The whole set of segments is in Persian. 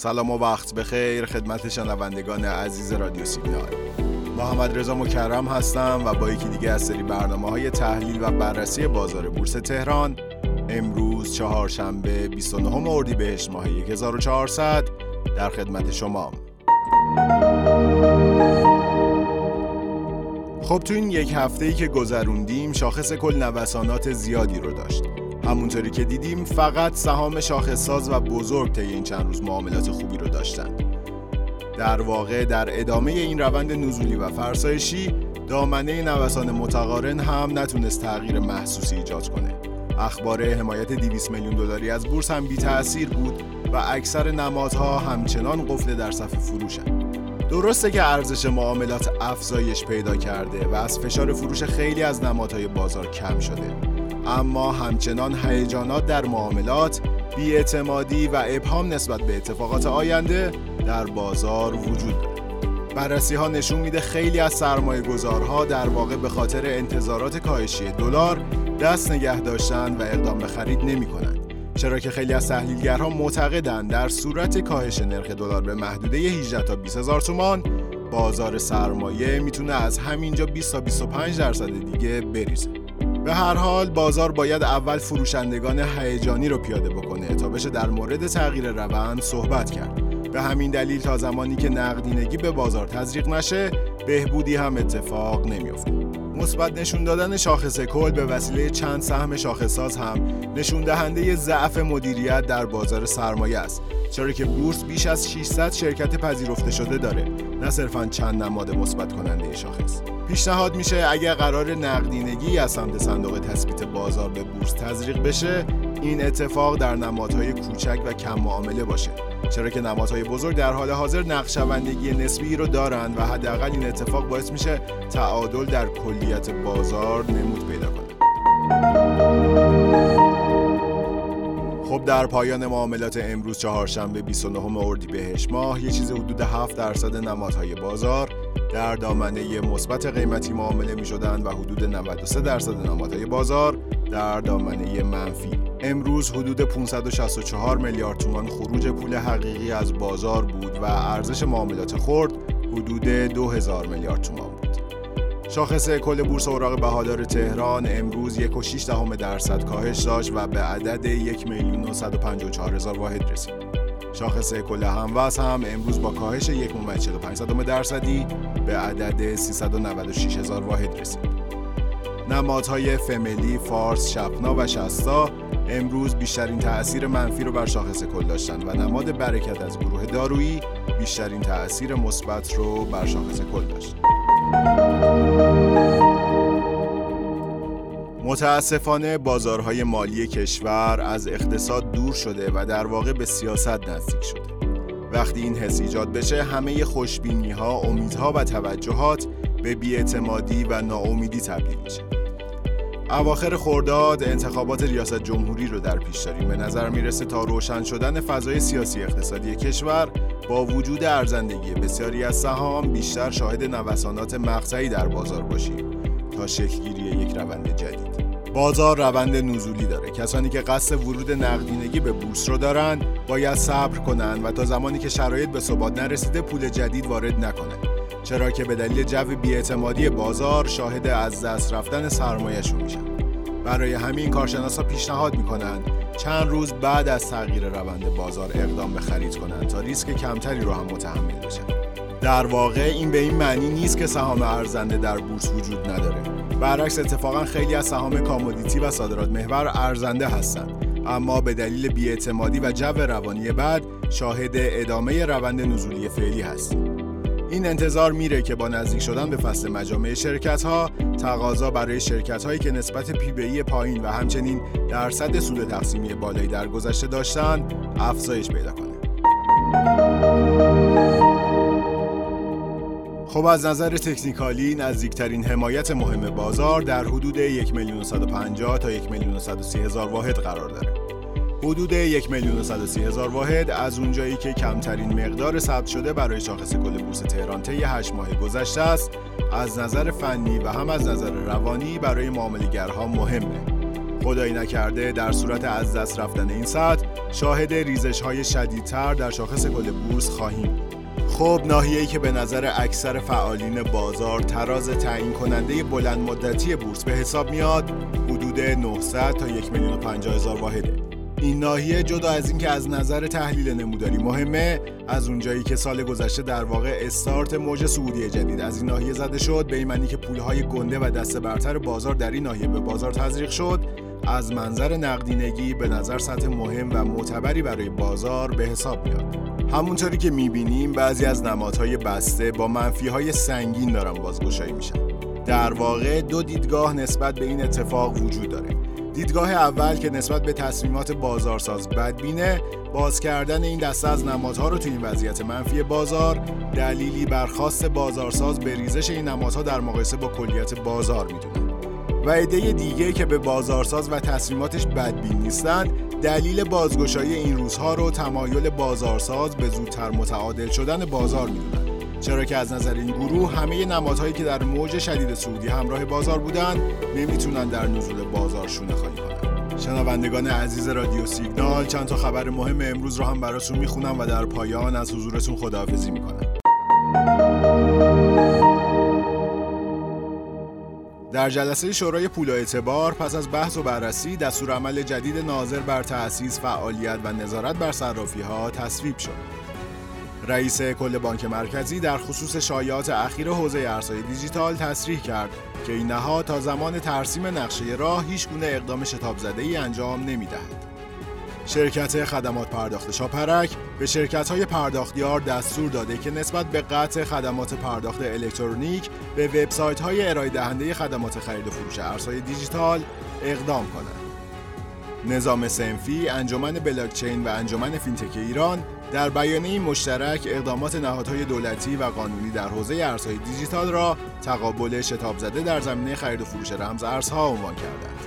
سلام و وقت بخیر خدمت شنوندگان عزیز رادیو سیگنال. محمد رضا مکرم هستم و با یکی دیگه از سری برنامه های تحلیل و بررسی بازار بورس تهران امروز چهارشنبه 29 اردیبهشت ماه 1400 در خدمت شما. خب تو این یک هفته ای که گذروندیم شاخص کل نوسانات زیادی رو داشت. همونطوری که دیدیم فقط سهام شاخص ساز و بزرگ طی این چند روز معاملات خوبی رو داشتن. در واقع در ادامه این روند نزولی و فرسایشی دامنه نوسان متقارن هم نتونست تغییر محسوسی ایجاد کنه. اخبار حمایت 200 میلیون دلاری از بورس هم بی تأثیر بود و اکثر نمادها همچنان قفل در صف فروشن. درسته که ارزش معاملات افزایش پیدا کرده و از فشار فروش خیلی از نمادهای بازار کم شده. اما همچنان هیجانات در معاملات بیاعتمادی و ابهام نسبت به اتفاقات آینده در بازار وجود داره بررسی ها نشون میده خیلی از سرمایه گذارها در واقع به خاطر انتظارات کاهشی دلار دست نگه داشتن و اقدام به خرید نمی کنن. چرا که خیلی از تحلیلگرها معتقدند در صورت کاهش نرخ دلار به محدوده 18 تا 20 هزار تومان بازار سرمایه می‌تونه از همینجا 20 تا 25 درصد دیگه بریزه به هر حال بازار باید اول فروشندگان هیجانی رو پیاده بکنه تا بشه در مورد تغییر روند صحبت کرد. به همین دلیل تا زمانی که نقدینگی به بازار تزریق نشه بهبودی هم اتفاق نمیافته. مثبت نشون دادن شاخص کل به وسیله چند سهم شاخصساز هم نشون دهنده ضعف مدیریت در بازار سرمایه است. چرا که بورس بیش از 600 شرکت پذیرفته شده داره. نه صرفا چند نماد مثبت کننده شاخص. پیشنهاد میشه اگر قرار نقدینگی از سمت صندوق تثبیت بازار به بورس تزریق بشه این اتفاق در نمادهای کوچک و کم معامله باشه. چرا که نمادهای بزرگ در حال حاضر نقشوندگی نسبی رو دارند و حداقل این اتفاق باعث میشه تعادل در کلیت بازار نمود پیدا کنه. خب در پایان معاملات امروز چهارشنبه 29 اردیبهشت ماه یه چیز حدود 7 درصد نمادهای بازار در دامنه مثبت قیمتی معامله می شدند و حدود 93 درصد نمادهای بازار در دامنه منفی. امروز حدود 564 میلیارد تومان خروج پول حقیقی از بازار بود و ارزش معاملات خرد حدود 2000 میلیارد تومان بود شاخص کل بورس اوراق بهادار تهران امروز 1.6 دهم درصد کاهش داشت و به عدد 1 میلیون و 154 هزار واحد رسید. شاخص کل هموز هم امروز با کاهش 1.45 درصدی به عدد 396 هزار واحد رسید. نمادهای فملی، فارس، شپنا و شستا امروز بیشترین تأثیر منفی رو بر شاخص کل داشتن و نماد برکت از گروه دارویی بیشترین تأثیر مثبت رو بر شاخص کل داشت. متاسفانه بازارهای مالی کشور از اقتصاد دور شده و در واقع به سیاست نزدیک شده. وقتی این حس ایجاد بشه همه خوشبینی ها، امیدها و توجهات به بیاعتمادی و ناامیدی تبدیل میشه. اواخر خورداد انتخابات ریاست جمهوری رو در پیش داریم. به نظر می‌رسه تا روشن شدن فضای سیاسی اقتصادی کشور با وجود ارزندگی بسیاری از سهام بیشتر شاهد نوسانات مقطعی در بازار باشیم تا شکلگیری یک روند جدید. بازار روند نزولی داره. کسانی که قصد ورود نقدینگی به بورس رو دارن باید صبر کنند و تا زمانی که شرایط به ثبات نرسیده پول جدید وارد نکنه چرا که به دلیل جو بیاعتمادی بازار شاهد از دست رفتن سرمایهشون میشن برای همین کارشناسا پیشنهاد می‌کنند چند روز بعد از تغییر روند بازار اقدام به خرید کنند تا ریسک کمتری رو هم متحمل بشن در واقع این به این معنی نیست که سهام ارزنده در بورس وجود نداره. برعکس اتفاقا خیلی از سهام کامودیتی و صادرات محور ارزنده هستند. اما به دلیل بیاعتمادی و جو روانی بعد شاهد ادامه روند نزولی فعلی هستیم. این انتظار میره که با نزدیک شدن به فصل مجامع شرکت ها تقاضا برای شرکت هایی که نسبت پی بی پایین و همچنین درصد سود تقسیمی بالایی در گذشته داشتن افزایش پیدا کنه خب از نظر تکنیکالی نزدیکترین حمایت مهم بازار در حدود 1 میلیون تا 1 میلیون هزار واحد قرار داره. حدود 1 میلیون هزار واحد از اونجایی که کمترین مقدار ثبت شده برای شاخص کل بورس تهران طی 8 ماه گذشته است، از نظر فنی و هم از نظر روانی برای معاملهگرها مهمه. خدایی نکرده در صورت از دست رفتن این سطح شاهد ریزش های شدیدتر در شاخص کل بورس خواهیم خب ناحیه‌ای که به نظر اکثر فعالین بازار تراز تعیین کننده بلند مدتی بورس به حساب میاد حدود 900 تا 1 میلیون و هزار واحده این ناحیه جدا از اینکه از نظر تحلیل نموداری مهمه از اونجایی که سال گذشته در واقع استارت موج صعودی جدید از این ناحیه زده شد به این معنی که پولهای گنده و دست برتر بازار در این ناحیه به بازار تزریق شد. از منظر نقدینگی به نظر سطح مهم و معتبری برای بازار به حساب میاد. همونطوری که می‌بینیم بعضی از نمادهای بسته با منفی های سنگین دارن بازگشایی میشن. در واقع دو دیدگاه نسبت به این اتفاق وجود داره. دیدگاه اول که نسبت به تصمیمات بازارساز بدبینه باز کردن این دسته از نمادها رو تو این وضعیت منفی بازار دلیلی برخواست بازارساز به ریزش این نمادها در مقایسه با کلیت بازار می‌دونه. و ایده دیگه که به بازارساز و تصمیماتش بدبین نیستن دلیل بازگشایی این روزها رو تمایل بازارساز به زودتر متعادل شدن بازار می‌دونن. چرا که از نظر این گروه همه نمادهایی که در موج شدید سعودی همراه بازار بودن نمی‌تونن در نزول بازار شونه خالی کنن شنوندگان عزیز رادیو سیگنال چند تا خبر مهم امروز رو هم براتون می‌خونم و در پایان از حضورتون خداحافظی می‌کنم در جلسه شورای پول و اعتبار پس از بحث و بررسی دستور عمل جدید ناظر بر تأسیس فعالیت و نظارت بر صرافی ها تصویب شد. رئیس کل بانک مرکزی در خصوص شایعات اخیر حوزه ارزهای دیجیتال تصریح کرد که این نهاد تا زمان ترسیم نقشه راه هیچ گونه اقدام شتاب زده ای انجام نمی‌دهد. شرکت خدمات پرداخت شاپرک به شرکت های پرداختیار دستور داده که نسبت به قطع خدمات پرداخت الکترونیک به وبسایت های ارائه دهنده خدمات خرید و فروش ارزهای دیجیتال اقدام کنند. نظام صنفی، انجمن بلاکچین و انجمن فینتک ایران در بیانیه مشترک اقدامات نهادهای دولتی و قانونی در حوزه ارزهای دیجیتال را تقابل شتاب زده در زمینه خرید و فروش رمز ارزها عنوان کردند.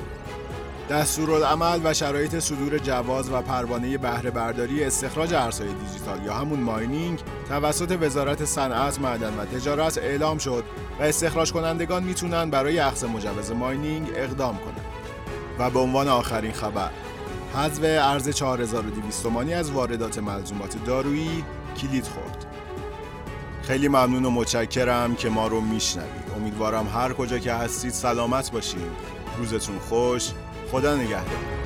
دستورالعمل و شرایط صدور جواز و پروانه بهره برداری استخراج ارزهای دیجیتال یا همون ماینینگ توسط وزارت صنعت، معدن و تجارت اعلام شد و استخراج کنندگان می‌تونن برای اخذ مجوز ماینینگ اقدام کنند. و به عنوان آخرین خبر حذف ارز 4200 تومانی از واردات ملزومات دارویی کلید خورد. خیلی ممنون و متشکرم که ما رو میشنوید. امیدوارم هر کجا که هستید سلامت باشید. روزتون خوش. خدا نگهدار